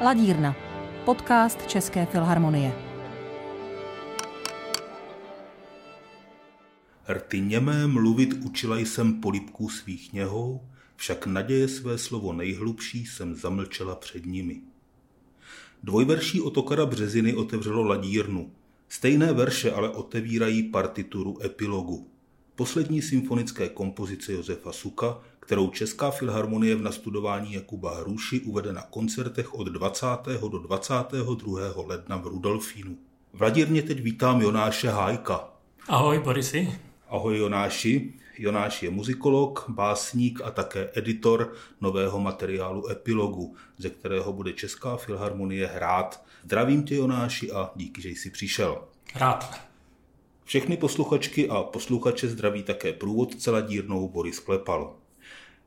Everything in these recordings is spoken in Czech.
Ladírna, podcast České filharmonie. Rty němé mluvit učila jsem polipků svých něhou, však naděje své slovo nejhlubší jsem zamlčela před nimi. Dvojverší Otokara Březiny otevřelo ladírnu. Stejné verše ale otevírají partituru epilogu. Poslední symfonické kompozice Josefa Suka, kterou Česká filharmonie v nastudování Jakuba Hruši uvede na koncertech od 20. do 22. ledna v Rudolfínu. V ladírně teď vítám Jonáše Hájka. Ahoj Borisy. Ahoj Jonáši. Jonáš je muzikolog, básník a také editor nového materiálu Epilogu, ze kterého bude Česká filharmonie hrát. Zdravím tě Jonáši a díky, že jsi přišel. Rád. Všechny posluchačky a posluchače zdraví také průvodce ladírnou Boris Klepal.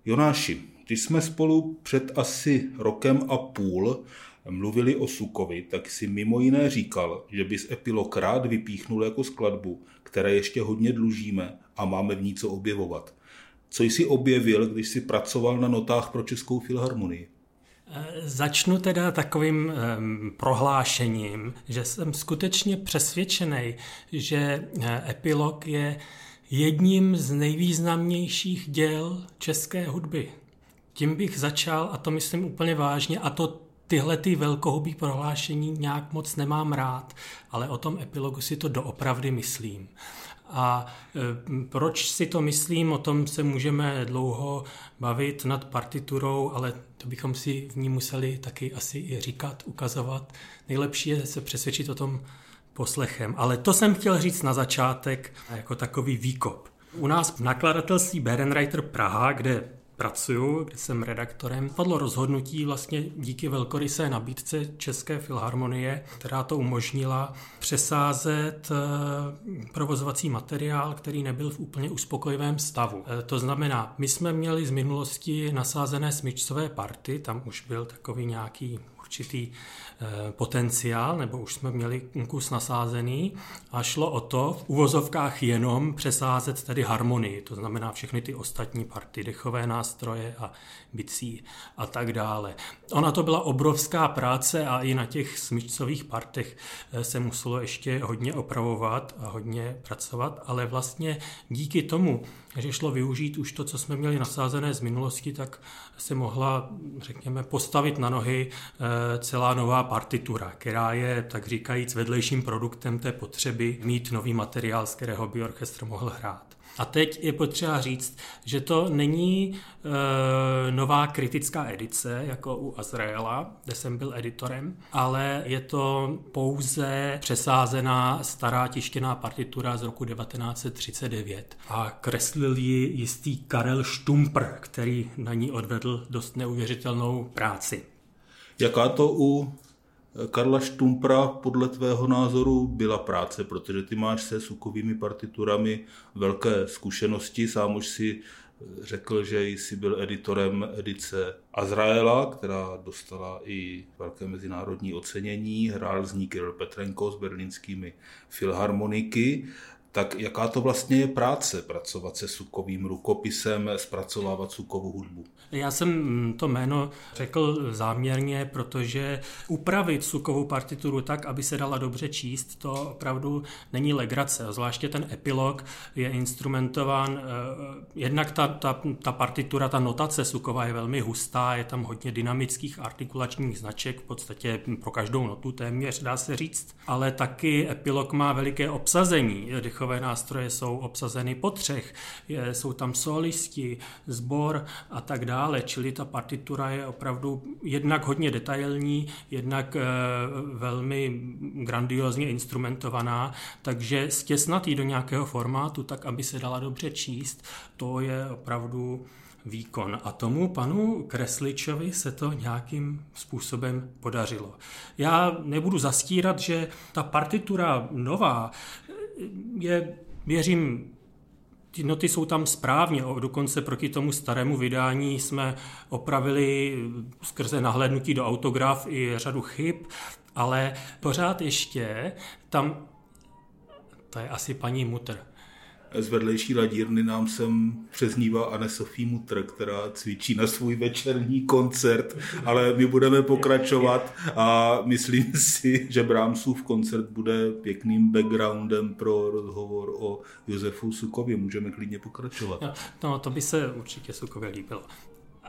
Jonáši, když jsme spolu před asi rokem a půl mluvili o Sukovi, tak si mimo jiné říkal, že bys epilog rád vypíchnul jako skladbu, které ještě hodně dlužíme a máme v ní co objevovat. Co jsi objevil, když jsi pracoval na notách pro Českou filharmonii? Začnu teda takovým um, prohlášením, že jsem skutečně přesvědčený, že eh, epilog je jedním z nejvýznamnějších děl české hudby. Tím bych začal, a to myslím úplně vážně, a to tyhle ty velkohubý prohlášení nějak moc nemám rád, ale o tom epilogu si to doopravdy myslím. A e, proč si to myslím, o tom se můžeme dlouho bavit nad partiturou, ale to bychom si v ní museli taky asi i říkat, ukazovat. Nejlepší je se přesvědčit o tom poslechem. Ale to jsem chtěl říct na začátek jako takový výkop. U nás v nakladatelství Berenreiter Praha, kde pracuju, kde jsem redaktorem, padlo rozhodnutí vlastně díky velkorysé nabídce České filharmonie, která to umožnila přesázet eh, provozovací materiál, který nebyl v úplně uspokojivém stavu. Eh, to znamená, my jsme měli z minulosti nasázené smyčcové party, tam už byl takový nějaký určitý eh, potenciál, nebo už jsme měli kus nasázený a šlo o to v uvozovkách jenom přesázet tedy harmonii, to znamená všechny ty ostatní party, dechové nástroje a bicí a tak dále. Ona to byla obrovská práce a i na těch smyčcových partech eh, se muselo ještě hodně opravovat a hodně pracovat, ale vlastně díky tomu, že šlo využít už to, co jsme měli nasázené z minulosti, tak se mohla, řekněme, postavit na nohy eh, celá nová partitura, která je, tak říkajíc, vedlejším produktem té potřeby mít nový materiál, z kterého by orchestr mohl hrát. A teď je potřeba říct, že to není e, nová kritická edice, jako u Azraela, kde jsem byl editorem, ale je to pouze přesázená stará tištěná partitura z roku 1939. A kreslil ji jistý Karel Štumpr, který na ní odvedl dost neuvěřitelnou práci. Jaká to u Karla Štumpra podle tvého názoru byla práce, protože ty máš se sukovými partiturami velké zkušenosti, sám už si řekl, že jsi byl editorem edice Azraela, která dostala i velké mezinárodní ocenění. Hrál z ní Kirill Petrenko s berlínskými filharmoniky tak jaká to vlastně je práce, pracovat se sukovým rukopisem, zpracovávat sukovou hudbu? Já jsem to jméno řekl záměrně, protože upravit sukovou partituru tak, aby se dala dobře číst, to opravdu není legrace. Zvláště ten epilog je instrumentován, eh, jednak ta, ta, ta partitura, ta notace suková je velmi hustá, je tam hodně dynamických artikulačních značek, v podstatě pro každou notu téměř dá se říct, ale taky epilog má veliké obsazení dechové nástroje jsou obsazeny po třech, je, jsou tam solisti, sbor a tak dále, čili ta partitura je opravdu jednak hodně detailní, jednak e, velmi grandiozně instrumentovaná, takže stěsnat ji do nějakého formátu, tak aby se dala dobře číst, to je opravdu výkon. A tomu panu Kresličovi se to nějakým způsobem podařilo. Já nebudu zastírat, že ta partitura nová je, věřím, ty noty jsou tam správně, dokonce proti tomu starému vydání jsme opravili skrze nahlédnutí do autograf i řadu chyb, ale pořád ještě tam, to je asi paní Mutr, z vedlejší ladírny nám sem přeznívá Anne Sophie Mutr, která cvičí na svůj večerní koncert, ale my budeme pokračovat a myslím si, že Brahmsův koncert bude pěkným backgroundem pro rozhovor o Josefu Sukově. Můžeme klidně pokračovat. No, no to by se určitě Sukově líbilo.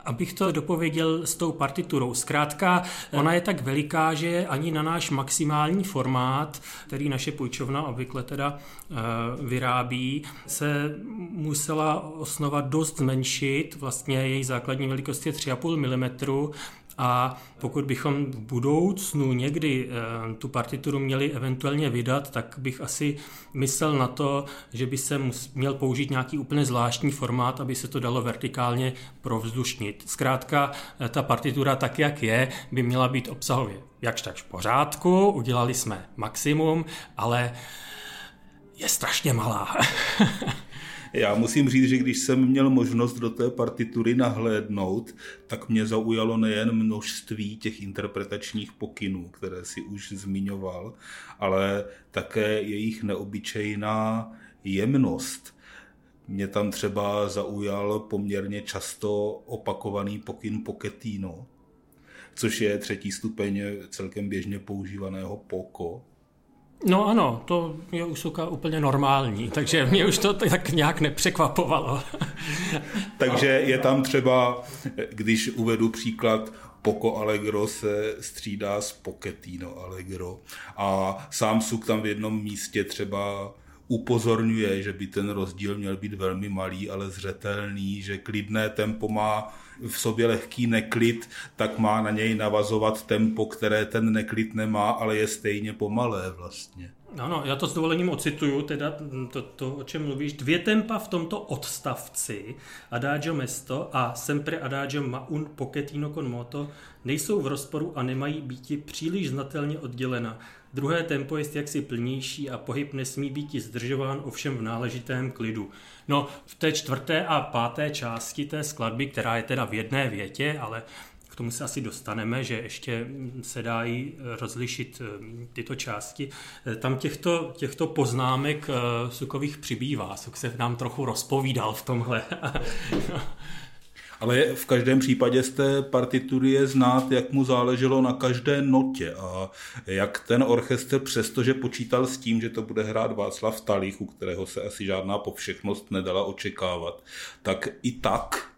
Abych to dopověděl s tou partiturou. Zkrátka, ona je tak veliká, že ani na náš maximální formát, který naše půjčovna obvykle teda eh, vyrábí, se musela osnova dost zmenšit. Vlastně její základní velikost je 3,5 mm a pokud bychom v budoucnu někdy eh, tu partituru měli eventuálně vydat, tak bych asi myslel na to, že by se měl použít nějaký úplně zvláštní formát, aby se to dalo vertikálně provzdušnit. Zkrátka, eh, ta partitura tak, jak je, by měla být obsahově jakž tak v pořádku, udělali jsme maximum, ale je strašně malá. Já musím říct, že když jsem měl možnost do té partitury nahlédnout, tak mě zaujalo nejen množství těch interpretačních pokynů, které si už zmiňoval, ale také jejich neobyčejná jemnost. Mě tam třeba zaujal poměrně často opakovaný pokyn Pochettino, což je třetí stupeň celkem běžně používaného poko, No ano, to je u Suka úplně normální, takže mě už to tak nějak nepřekvapovalo. takže je tam třeba, když uvedu příklad, Poco Allegro se střídá s Pochettino Allegro a sám Suk tam v jednom místě třeba upozorňuje, že by ten rozdíl měl být velmi malý, ale zřetelný, že klidné tempo má v sobě lehký neklid, tak má na něj navazovat tempo, které ten neklid nemá, ale je stejně pomalé vlastně. Ano, já to s dovolením ocituju, teda to, to, o čem mluvíš. Dvě tempa v tomto odstavci, Adagio Mesto a Sempre Adagio ma un pochettino con moto, nejsou v rozporu a nemají být příliš znatelně oddělena. Druhé tempo je jaksi plnější a pohyb nesmí být zdržován ovšem v náležitém klidu. No, v té čtvrté a páté části té skladby, která je teda v jedné větě, ale k tomu se asi dostaneme, že ještě se dají rozlišit eh, tyto části. Eh, tam těchto, těchto poznámek eh, Sukových přibývá. Suk se nám trochu rozpovídal v tomhle. Ale v každém případě z té partitury je znát, jak mu záleželo na každé notě a jak ten orchestr, přestože počítal s tím, že to bude hrát Václav Talich, u kterého se asi žádná povšechnost nedala očekávat, tak i tak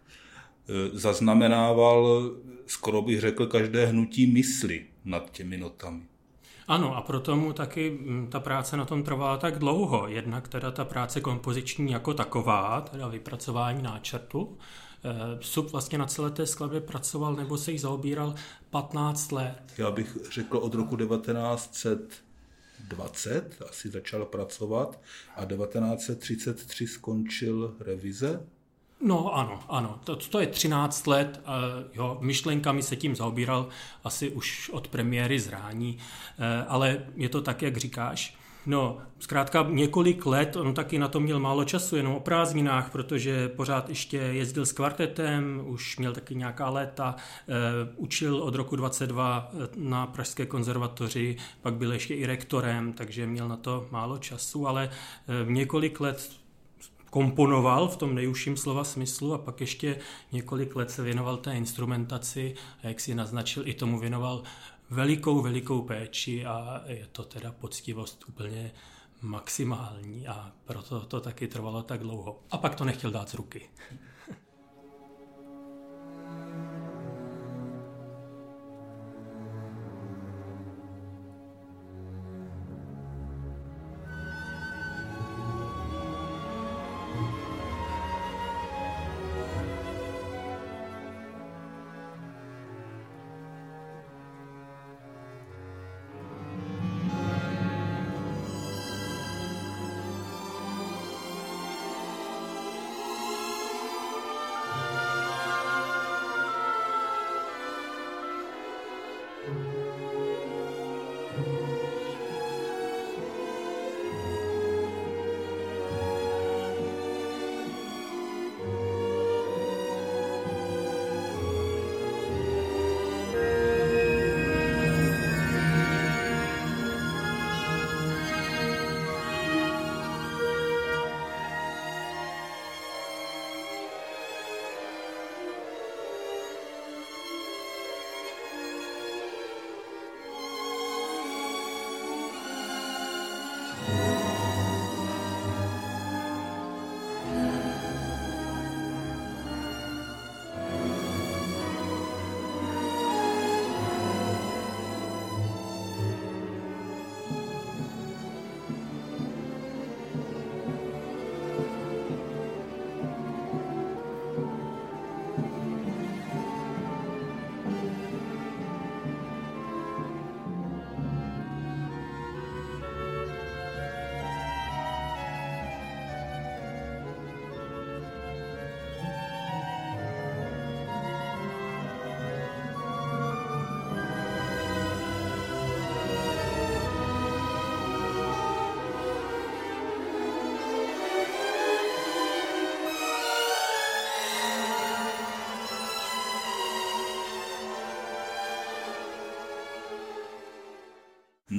zaznamenával, skoro bych řekl, každé hnutí mysli nad těmi notami. Ano, a proto mu taky mm, ta práce na tom trvala tak dlouho. Jednak teda ta práce kompoziční jako taková, teda vypracování náčrtu, Eh, Sub vlastně na celé té skladbě pracoval nebo se jí zaobíral 15 let. Já bych řekl od roku 1920 asi začal pracovat a 1933 skončil revize. No ano, ano, to, to je 13 let, jo, myšlenkami se tím zaobíral asi už od premiéry zrání, uh, ale je to tak, jak říkáš. No, zkrátka několik let, on taky na to měl málo času, jenom o prázdninách, protože pořád ještě jezdil s kvartetem, už měl taky nějaká léta, e, učil od roku 22 eh, na Pražské konzervatoři, pak byl ještě i rektorem, takže měl na to málo času, ale několik let komponoval v tom nejužším slova smyslu a pak ještě několik let se věnoval té instrumentaci a jak si naznačil, i tomu věnoval velikou, velikou péči a je to teda poctivost úplně maximální a proto to taky trvalo tak dlouho. A pak to nechtěl dát z ruky.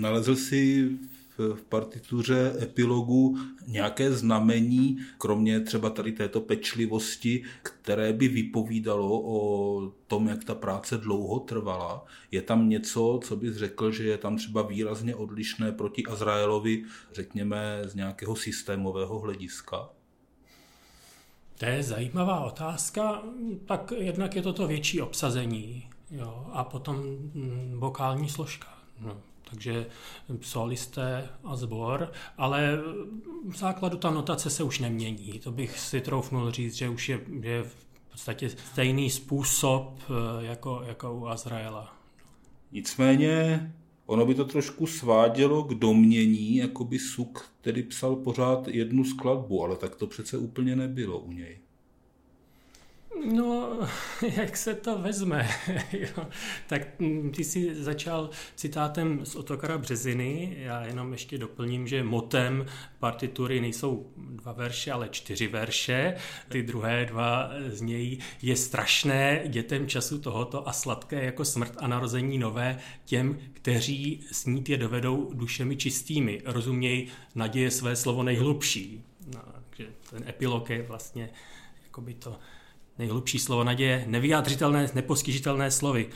Nalezl si v partituře epilogu nějaké znamení, kromě třeba tady této pečlivosti, které by vypovídalo o tom, jak ta práce dlouho trvala. Je tam něco, co bys řekl, že je tam třeba výrazně odlišné proti Azraelovi, řekněme, z nějakého systémového hlediska? To je zajímavá otázka. Tak jednak je to to větší obsazení jo, a potom mm, vokální složka. No, takže solisté a sbor, ale v základu ta notace se už nemění. To bych si troufnul říct, že už je, je v podstatě stejný způsob eh, jako, jako u Azraela. Nicméně ono by to trošku svádělo k domění, jako by Suk tedy psal pořád jednu skladbu, ale tak to přece úplně nebylo u něj. No, jak se to vezme? jo. Tak mm, ty jsi začal citátem z Otokara Březiny. Já jenom ještě doplním, že motem partitury nejsou dva verše, ale čtyři verše. Ty druhé dva z něj je strašné dětem času tohoto a sladké jako smrt a narození nové těm, kteří snít je dovedou dušemi čistými. Rozuměj, naděje své slovo nejhlubší. No, takže ten epilog je vlastně jakoby to nejhlubší slovo naděje, nevyjádřitelné, nepostižitelné slovy.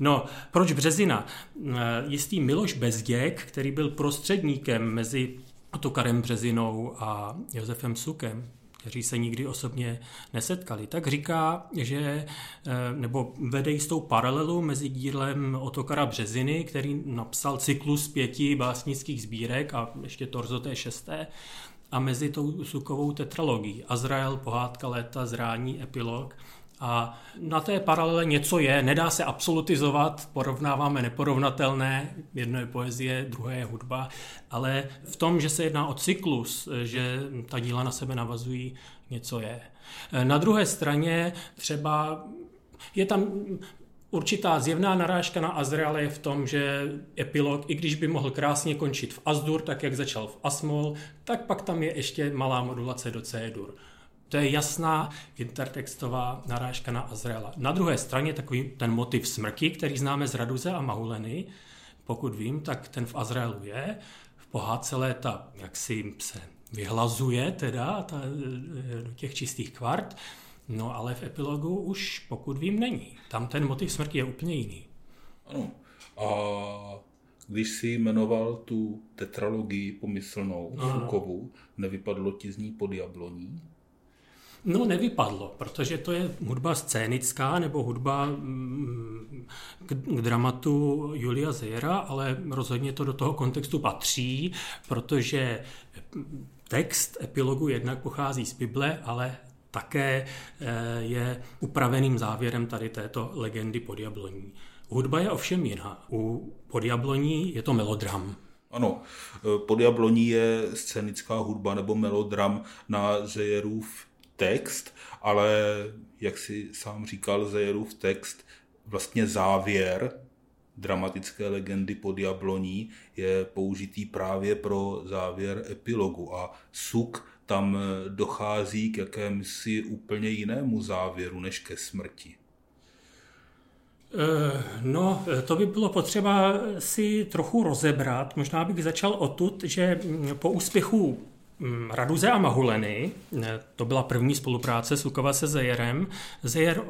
No, proč Březina? Eh, jistý Miloš Bezděk, který byl prostředníkem mezi Otokarem Březinou a Josefem Sukem, kteří se nikdy osobně nesetkali, tak říká, že, eh, nebo vede jistou paralelu mezi dílem Otokara Březiny, který napsal cyklus pěti básnických sbírek a ještě Torzo té šesté, a mezi tou sukovou tetralogií. Azrael, pohádka léta, zrání, epilog. A na té paralele něco je, nedá se absolutizovat, porovnáváme neporovnatelné, jedno je poezie, druhé je hudba, ale v tom, že se jedná o cyklus, že ta díla na sebe navazují, něco je. Na druhé straně třeba je tam Určitá zjevná narážka na Azrael je v tom, že epilog, i když by mohl krásně končit v Asdur, tak jak začal v Asmol, tak pak tam je ještě malá modulace do C-dur. To je jasná intertextová narážka na Azraela. Na druhé straně takový ten motiv smrky, který známe z Raduze a Mahuleny, pokud vím, tak ten v Azraelu je. V pohádce léta jak si se vyhlazuje teda ta, do těch čistých kvart. No ale v epilogu už, pokud vím, není. Tam ten motiv smrti je úplně jiný. Ano. A když si jmenoval tu tetralogii pomyslnou, no. Fukovu, nevypadlo ti z ní pod jabloní? No nevypadlo, protože to je hudba scénická nebo hudba mm, k, k dramatu Julia Zejera, ale rozhodně to do toho kontextu patří, protože text epilogu jednak pochází z Bible, ale také eh, je upraveným závěrem tady této legendy podjabloní. Hudba je ovšem jiná. U podjabloní je to melodram. Ano, eh, podjabloní je scénická hudba nebo melodram na Zejerův text, ale jak si sám říkal, Zejerův text, vlastně závěr dramatické legendy pod Jabloní je použitý právě pro závěr epilogu a Suk tam eh, dochází k jakémsi úplně jinému závěru než ke smrti. Eh, no, to by bylo potřeba si trochu rozebrat. Možná bych začal odtud, že mm, po úspěchu mm, Raduze a Mahuleny, eh, to byla první spolupráce Sukova se Zejerem, Zejer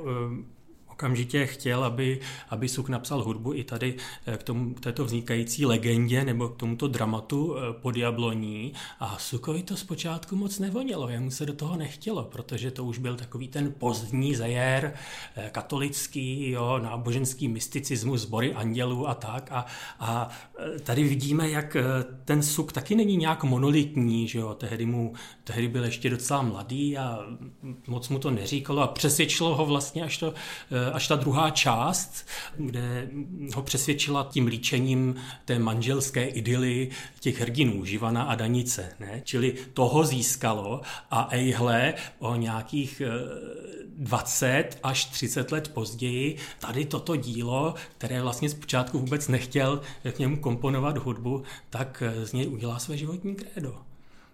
okamžitě chtěl, aby, aby Suk napsal hudbu i tady eh, k, tomu, k této vznikající legendě nebo k tomuto dramatu eh, pod Jabloní a Sukovi to zpočátku moc nevonilo, jemu se do toho nechtělo, protože to už byl takový ten pozdní zajer, eh, katolický, jo, náboženský mysticismus, sbory andělů a tak. A, a tady vidíme, jak ten Suk taky není nějak monolitní, že jo, tehdy, mu, tehdy byl ještě docela mladý a moc mu to neříkalo a přesvědčilo ho vlastně až to až ta druhá část, kde ho přesvědčila tím líčením té manželské idyly těch hrdinů, Živana a Danice. Ne? Čili toho získalo a ejhle o nějakých 20 eh, až 30 let později tady toto dílo, které vlastně zpočátku vůbec nechtěl k němu komponovat hudbu, tak eh, z něj udělá své životní krédo.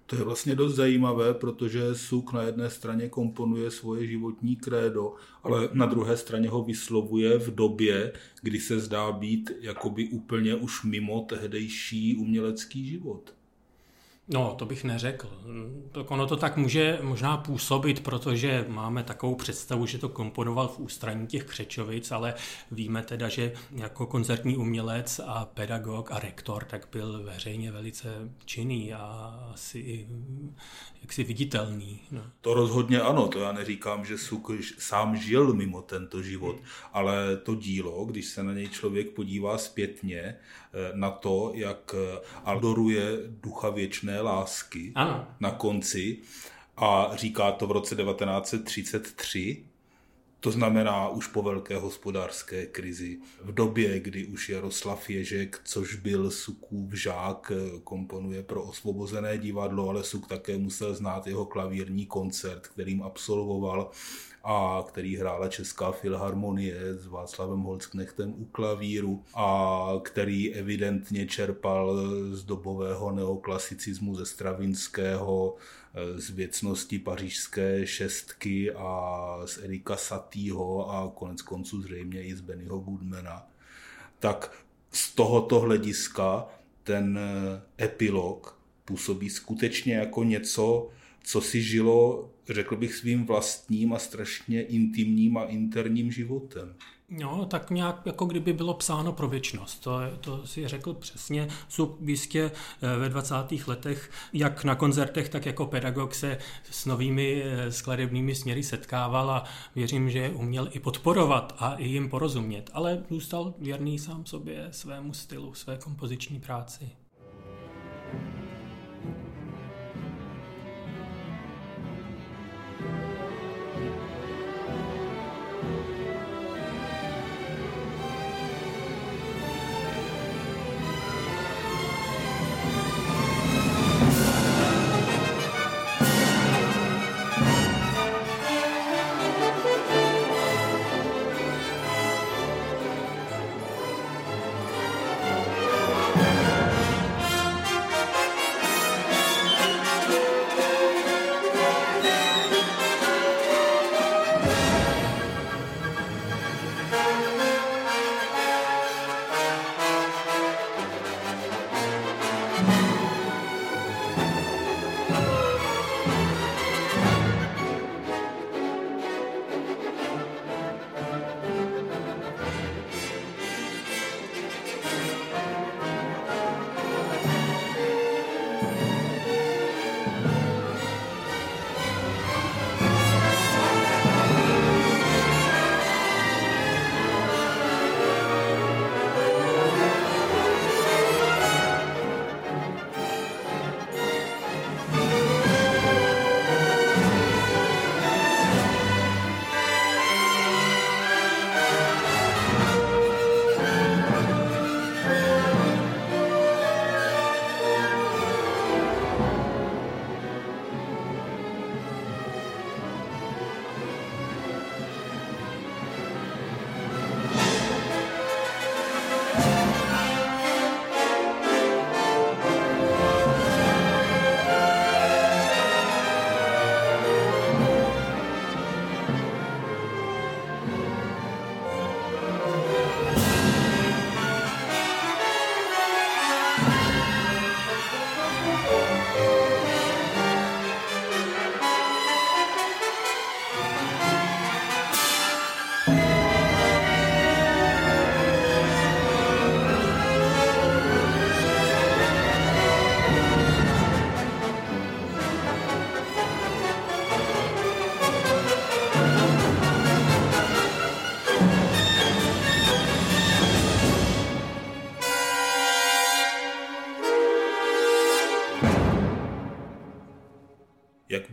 To je vlastně dost zajímavé, protože Suk na jedné straně komponuje svoje životní krédo, ale na druhé straně ho vyslovuje v době, kdy se zdá být jakoby úplně už mimo tehdejší umělecký život. No, to bych neřekl. Tak ono to tak může možná působit, protože máme takovou představu, že to komponoval v ústraní těch Křečovic, ale víme teda, že jako koncertní umělec a pedagog a rektor tak byl veřejně velice činný a asi i jaksi viditelný. No. To rozhodně ano, to já neříkám, že Suk sám žil mimo tento život, hmm. ale to dílo, když se na něj člověk podívá zpětně, eh, na to, jak eh, adoruje ducha věčné lásky ano. na konci a říká to v roce 1933, to znamená už po velké hospodářské krizi, v době, kdy už Jaroslav Ježek, což byl Sukův žák, komponuje pro osvobozené divadlo, ale Suk také musel znát jeho klavírní koncert, kterým absolvoval a který hrála Česká filharmonie s Václavem Holzknechtem u klavíru a který evidentně čerpal z dobového neoklasicismu ze Stravinského, z věcnosti pařížské šestky a z Erika Satýho a konec konců zřejmě i z Bennyho Goodmana. Tak z tohoto hlediska ten epilog působí skutečně jako něco, co si žilo, řekl bych, svým vlastním a strašně intimním a interním životem. No, tak nějak jako kdyby bylo psáno pro věčnost. To, to si řekl přesně. Jsou jistě eh, ve 20. letech, jak na koncertech, tak jako pedagog se s novými eh, skladebnými směry setkával a věřím, že uměl i podporovat a i jim porozumět. Ale zůstal věrný sám sobě, svému stylu, své kompoziční práci.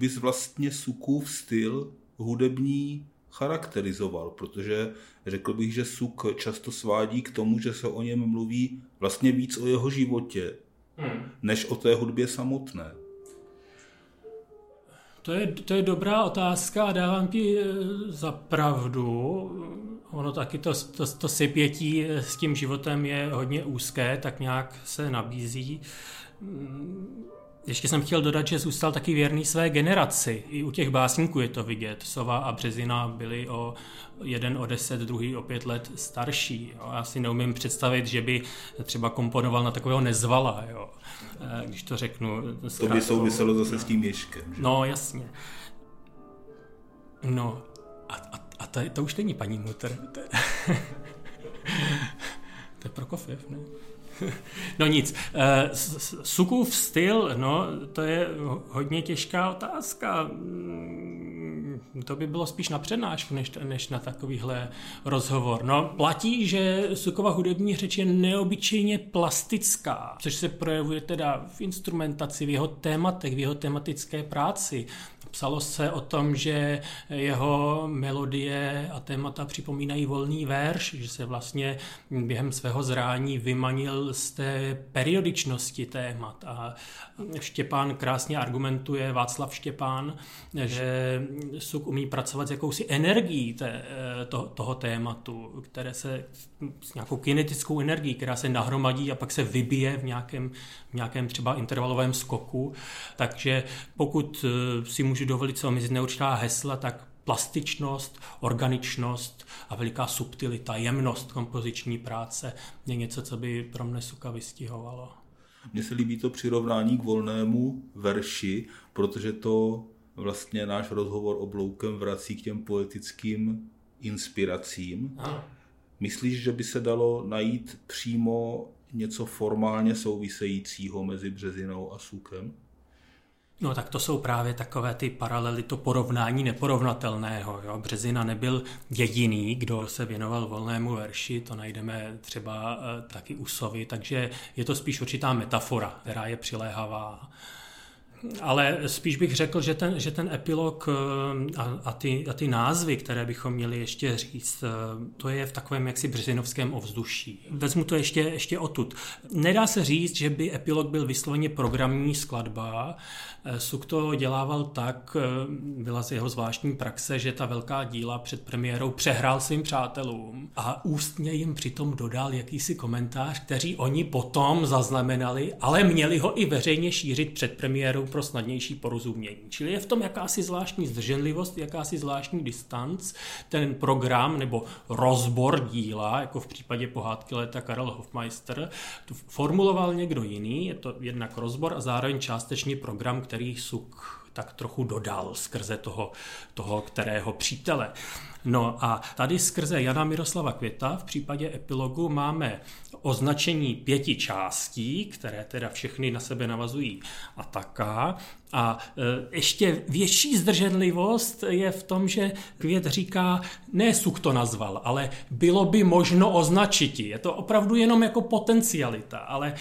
Bys vlastně Sukův styl hudební charakterizoval, protože řekl bych, že Suk často svádí k tomu, že se o něm mluví vlastně víc o jeho životě, hmm. než o té hudbě samotné. To je, to je dobrá otázka a dávám ti eh, za pravdu. Ono taky to, to, to sypětí s tím životem je hodně úzké, tak nějak se nabízí. Ještě jsem chtěl dodat, že zůstal taky věrný své generaci. I u těch básníků je to vidět. Sova a Březina byli o jeden o deset, druhý o pět let starší. Jo. Já si neumím představit, že by třeba komponoval na takového nezvala, jo. Eh, když to řeknu. To by souviselo zase s tím Ježkem. Že? No, jasně. No, a, a, a to, to už není paní Mutter. To, to je Prokofiev, ne? No nic, eh, Sukův styl, no, to je hodně těžká otázka. Mm, to by bylo spíš na přednášku, než, než na takovýhle rozhovor. No, platí, že Sukova hudební řeč je neobyčejně plastická, což se projevuje teda v instrumentaci, v jeho tématech, v jeho tematické práci. Psalo se o tom, že jeho melodie a témata připomínají volný verš, že se vlastně během svého zrání vymanil z té periodičnosti témat. A Štěpán krásně argumentuje, Václav Štěpán, že Suk umí pracovat s jakousi energií té, to, toho tématu, které se s nějakou kinetickou energií, která se nahromadí a pak se vybije v nějakém, v nějakém třeba intervalovém skoku. Takže pokud si můžu dovolit si omezit neurčitá hesla, tak plastičnost, organičnost a veliká subtilita, jemnost kompoziční práce je něco, co by pro mne Suka vystihovalo. Mně se líbí to přirovnání k volnému verši, protože to vlastně náš rozhovor obloukem vrací k těm poetickým inspiracím. Aha. Myslíš, že by se dalo najít přímo něco formálně souvisejícího mezi Březinou a Sukem? No tak to jsou právě takové ty paralely, to porovnání neporovnatelného. Jo? Březina nebyl jediný, kdo se věnoval volnému verši, to najdeme třeba e, taky u Sovy, takže je to spíš určitá metafora, která je přiléhavá ale spíš bych řekl, že ten, že ten epilog eh, a, a, ty, a ty názvy, které bychom měli ještě říct, eh, to je v takovém jaksi březinovském ovzduší. Vezmu to ještě, ještě odtud. Nedá se říct, že by epilog byl vysloveně programní skladba. Eh, Suk to dělával tak, byla z jeho zvláštní praxe, že ta velká díla před premiérou přehrál svým přátelům a ústně jim přitom dodal jakýsi komentář, který oni potom zaznamenali, ale měli ho i veřejně šířit před premiérou pro snadnější porozumění. Čili je v tom jakási zvláštní zdrženlivost, jakási zvláštní distanc. Ten program nebo rozbor díla, jako v případě pohádky léta Karel Hofmeister, formuloval někdo jiný, je to jednak rozbor a zároveň částečně program, který Suk tak trochu dodal skrze toho, toho kterého přítele. No a tady skrze Jana Miroslava Květa v případě epilogu máme označení pěti částí, které teda všechny na sebe navazují a taká. A e, ještě větší zdrženlivost je v tom, že Květ říká, ne Suk to nazval, ale bylo by možno označit. Je to opravdu jenom jako potencialita, ale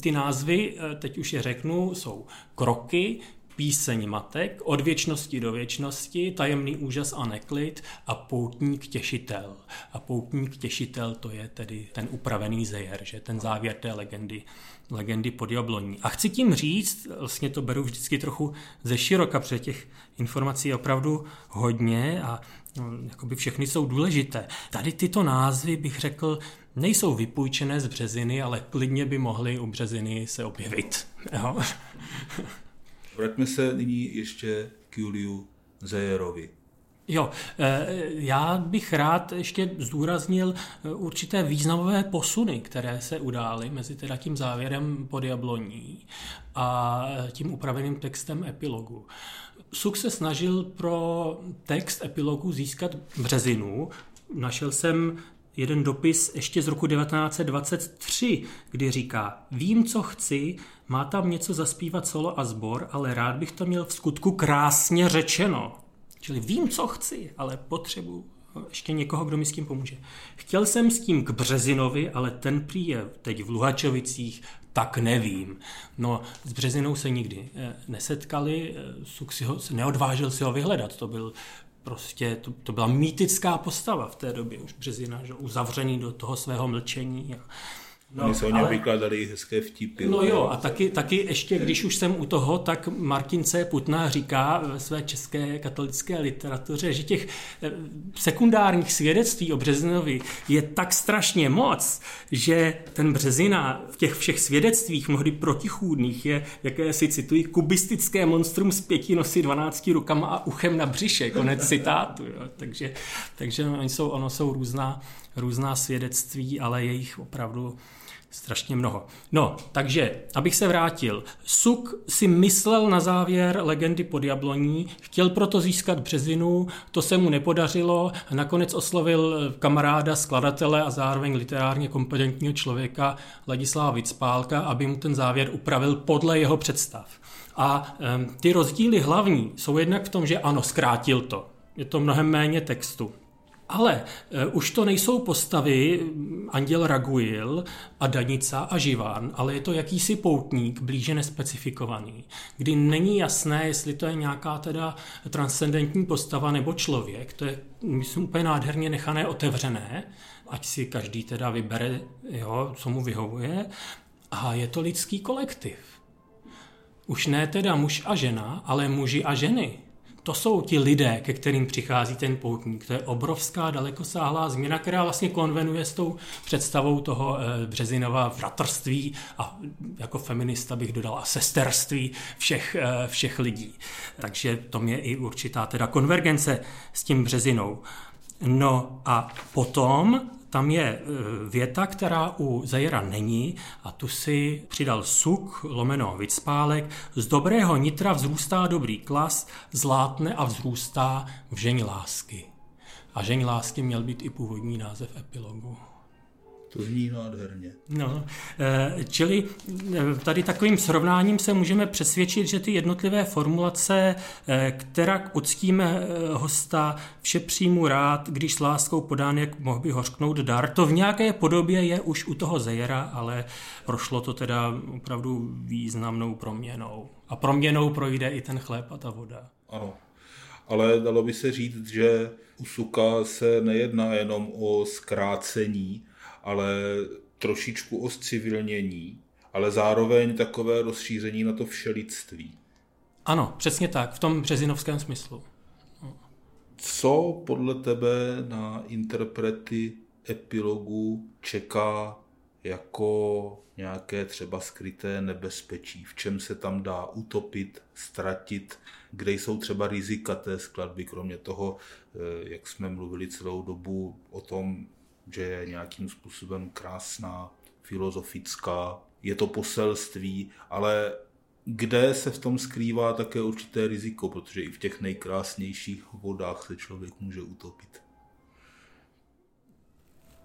ty názvy, e, teď už je řeknu, jsou kroky, píseň matek, od věčnosti do věčnosti, tajemný úžas a neklid a poutník těšitel. A poutník těšitel to je tedy ten upravený zejer, že ten závěr té legendy, legendy pod jabloní. A chci tím říct, vlastně to beru vždycky trochu ze široka, protože těch informací je opravdu hodně a no, jakoby všechny jsou důležité. Tady tyto názvy bych řekl, nejsou vypůjčené z březiny, ale klidně by mohly u březiny se objevit. Jo? Vraťme se nyní ještě k Juliu Zejerovi. Jo, eh, já bych rád ještě zdůraznil eh, určité významové posuny, které se udály mezi teda tím závěrem pod jabloní a tím upraveným textem epilogu. Suk se snažil pro text epilogu získat březinu. Našel jsem jeden dopis ještě z roku 1923, kdy říká, vím, co chci, má tam něco zaspívat solo a sbor, ale rád bych to měl v skutku krásně řečeno. Čili vím, co chci, ale potřebuji ještě někoho, kdo mi s tím pomůže. Chtěl jsem s tím k Březinovi, ale ten prý je teď v Luhačovicích, tak nevím. No, s Březinou se nikdy eh, nesetkali, eh, Suk si ho, neodvážil si ho vyhledat, to byl prostě, to, to byla mýtická postava v té době, už Březina, že uzavřený do toho svého mlčení. A, No, Oni se o něm ale... vykládali hezké vtipy. No jo, a taky, taky ještě, když už jsem u toho, tak Martin C. Putna říká ve své české katolické literatuře, že těch eh, sekundárních svědectví o Březinovi je tak strašně moc, že ten Březina v těch všech svědectvích, mnohdy protichůdných, je, jaké si citují, kubistické monstrum s pěti nosy, dvanácti rukama a uchem na břiše, konec citátu. Jo. Takže, takže ono jsou, ono jsou různá, různá svědectví, ale je jich opravdu strašně mnoho. No, takže, abych se vrátil. Suk si myslel na závěr legendy pod Jabloní, chtěl proto získat březinu, to se mu nepodařilo, nakonec oslovil kamaráda, skladatele a zároveň literárně kompetentního člověka Ladislava Vicpálka, aby mu ten závěr upravil podle jeho představ. A um, ty rozdíly hlavní jsou jednak v tom, že ano, zkrátil to. Je to mnohem méně textu. Ale e, už to nejsou postavy Anděl Raguil a Danica a Živán, ale je to jakýsi poutník, blíže nespecifikovaný, kdy není jasné, jestli to je nějaká teda transcendentní postava nebo člověk. To je, myslím, úplně nádherně nechané otevřené, ať si každý teda vybere, jo, co mu vyhovuje. A je to lidský kolektiv. Už ne teda muž a žena, ale muži a ženy to jsou ti lidé, ke kterým přichází ten poutník. To je obrovská, dalekosáhlá změna, která vlastně konvenuje s tou představou toho eh, Březinova fratrství a jako feminista bych dodala sesterství všech, eh, všech lidí. Takže to je i určitá teda konvergence s tím Březinou. No a potom tam je e, věta, která u Zajera není a tu si přidal suk, lomeno vycpálek. Z dobrého nitra vzrůstá dobrý klas, zlátne a vzrůstá v žení lásky. A žení lásky měl být i původní název epilogu. To zní nádherně. No, eh, čili eh, tady takovým srovnáním se můžeme přesvědčit, že ty jednotlivé formulace, eh, která uctíme hosta, vše přijmu rád, když s láskou podán, jak mohl by hořknout dar, to v nějaké podobě je už u toho Zejera, ale prošlo to teda opravdu významnou proměnou. A proměnou projde i ten chléb a ta voda. Ano, ale dalo by se říct, že u Suka se nejedná jenom o zkrácení, ale trošičku o civilnění, ale zároveň takové rozšíření na to všelidství. Ano, přesně tak, v tom březinovském smyslu. Co podle tebe na interprety epilogu čeká jako nějaké třeba skryté nebezpečí, v čem se tam dá utopit, ztratit, kde jsou třeba rizika té skladby, kromě toho, eh, jak jsme mluvili celou dobu o tom, že je nějakým způsobem krásná, filozofická, je to poselství, ale kde se v tom skrývá také určité riziko, protože i v těch nejkrásnějších vodách se člověk může utopit.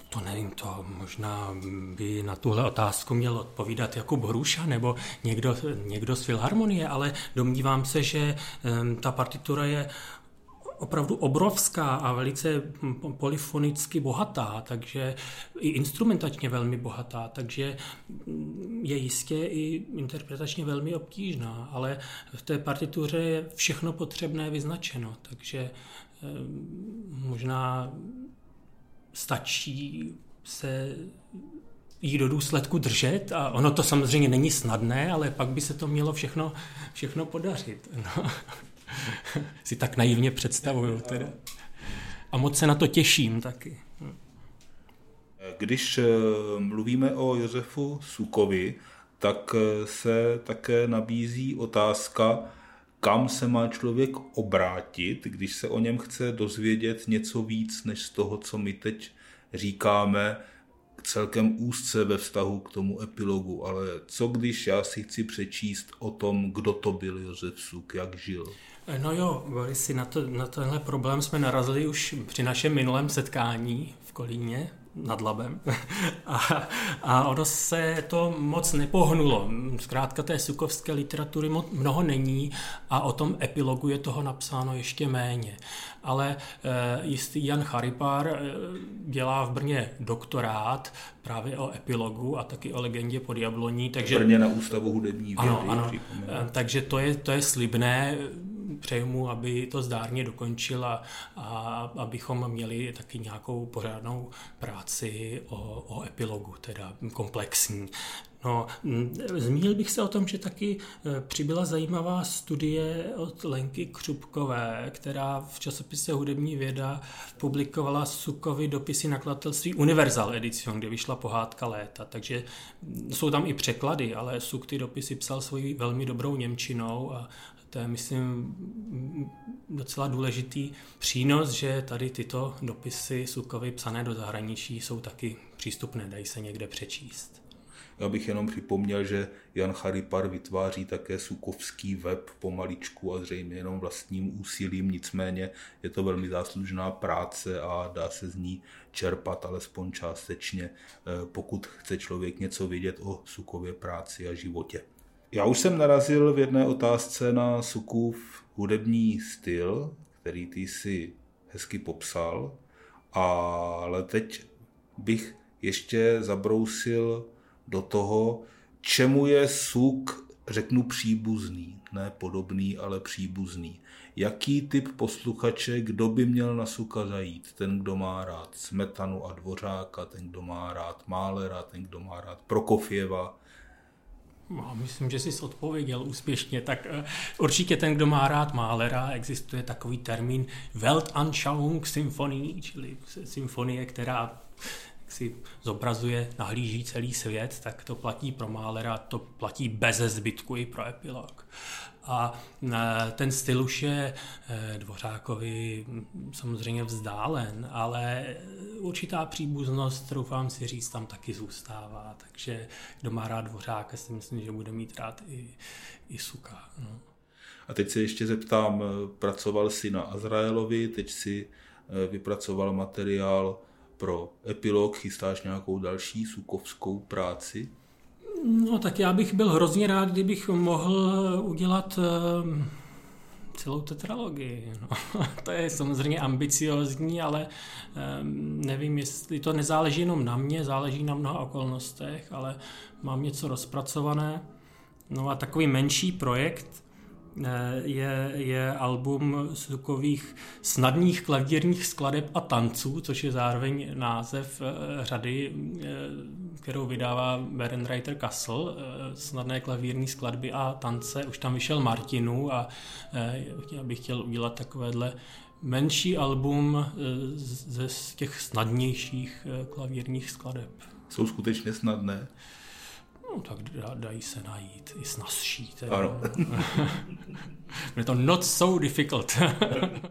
To nevím, to možná by na tuhle otázku měl odpovídat Jakub Hruša nebo někdo, někdo z Filharmonie, ale domnívám se, že ta partitura je opravdu obrovská a velice polyfonicky bohatá, takže i instrumentačně velmi bohatá, takže je jistě i interpretačně velmi obtížná, ale v té partituře je všechno potřebné vyznačeno, takže eh, možná stačí se jí do důsledku držet a ono to samozřejmě není snadné, ale pak by se to mělo všechno, všechno podařit. No. si tak naivně představuju. Teda. A moc se na to těším taky. Když eh, mluvíme o Josefu Sukovi, tak eh, se také nabízí otázka, kam se má člověk obrátit, když se o něm chce dozvědět něco víc, než z toho, co my teď říkáme, celkem úzce ve vztahu k tomu epilogu. Ale co když já si chci přečíst o tom, kdo to byl Josef Suk, jak žil? No jo, Boris, na, to, na tenhle problém jsme narazili už při našem minulém setkání v Kolíně nad Labem. A, a ono se to moc nepohnulo. Zkrátka té sukovské literatury mnoho není a o tom epilogu je toho napsáno ještě méně. Ale e, jistý Jan Charipar e, dělá v Brně doktorát právě o epilogu a taky o legendě pod Jabloní. Takže, v Brně na Ústavu hudební vědy. Ano, ano. Takže to je, to je slibné přeju mu, aby to zdárně dokončil a, a abychom měli taky nějakou pořádnou práci o, o epilogu, teda komplexní. No, zmínil bych se o tom, že taky e, přibyla zajímavá studie od Lenky Křupkové, která v časopise Hudební věda publikovala Sukovi dopisy nakladatelství Universal Edition, kde vyšla pohádka léta. Takže jsou tam i překlady, ale Suk ty dopisy psal svojí velmi dobrou Němčinou a to je, myslím, docela důležitý přínos, že tady tyto dopisy Sukovi psané do zahraničí jsou taky přístupné, dají se někde přečíst. Já bych jenom připomněl, že Jan Charipar vytváří také sukovský web pomaličku a zřejmě jenom vlastním úsilím, nicméně je to velmi záslužná práce a dá se z ní čerpat alespoň částečně, eh, pokud chce člověk něco vědět o Sukově práci a životě. Já už jsem narazil v jedné otázce na Sukův hudební styl, který ty si hezky popsal, ale teď bych ještě zabrousil do toho, čemu je suk, řeknu příbuzný, ne podobný, ale příbuzný. Jaký typ posluchače, kdo by měl na suka zajít? Ten, kdo má rád Smetanu a Dvořáka, ten, kdo má rád Málera, ten, kdo má rád Prokofěva, No, myslím, že jsi odpověděl úspěšně. Tak uh, určitě ten, kdo má rád Málera, existuje takový termín Weltanschauung Symphonie, čili symfonie, která si zobrazuje, nahlíží celý svět, tak to platí pro Málera, to platí bez zbytku i pro epilog. A e, ten styl už je e, Dvořákovi samozřejmě vzdálen, ale určitá příbuznost, troufám si říct, tam taky zůstává. Takže kdo má rád Dvořáka, si myslím, že bude mít rád i, i Suka. No. A teď se ještě zeptám, pracoval jsi na Azraelovi, teď si e, vypracoval materiál pro epilog chystáš nějakou další sukovskou práci? No tak já bych byl hrozně rád, kdybych mohl udělat eh, celou tetralogii. No. to je samozřejmě ambiciozní, ale um, nevím, jestli to nezáleží jenom na mě, záleží na mnoha okolnostech, ale mám něco rozpracované. No a takový menší projekt, Eh, je, je album takových snadných klavírních skladeb a tanců, což je zároveň název eh, řady, eh, kterou vydává Berenreiter Kassel, snadné klavírní skladby a tance. Už tam vyšel Martinu a já bych chtěl udělat takovéhle menší album ze těch snadnějších klavírních skladeb. Jsou skutečně snadné? No tak dají se najít i snazší. Teda. Ano. je to not so difficult.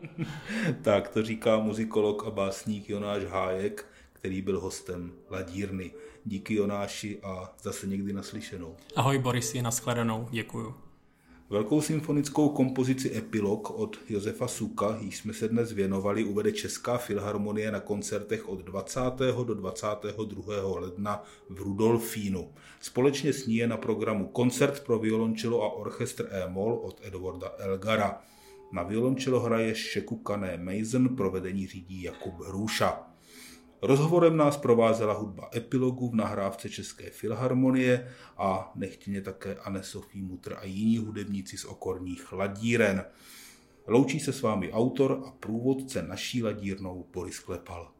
tak to říká muzikolog a básník Jonáš Hájek, který byl hostem Ladírny. Díky Jonáši a zase někdy naslyšenou. Ahoj Boris, je nashledanou, děkuju. Velkou symfonickou kompozici Epilog od Josefa Suka, již jsme se dnes věnovali, uvede Česká filharmonie na koncertech od 20. do 22. ledna v Rudolfínu. Společně s ní je na programu koncert pro violončelo a orchestr E-moll od Edwarda Elgara. Na violončelo hraje Šekukané Mason, provedení řídí Jakub Hrůša. Rozhovorem nás provázela hudba epilogu v nahrávce České filharmonie a nechtěně také Anne Sofie Mutr a jiní hudebníci z okorních ladíren. Loučí se s vámi autor a průvodce naší ladírnou Boris Klepal.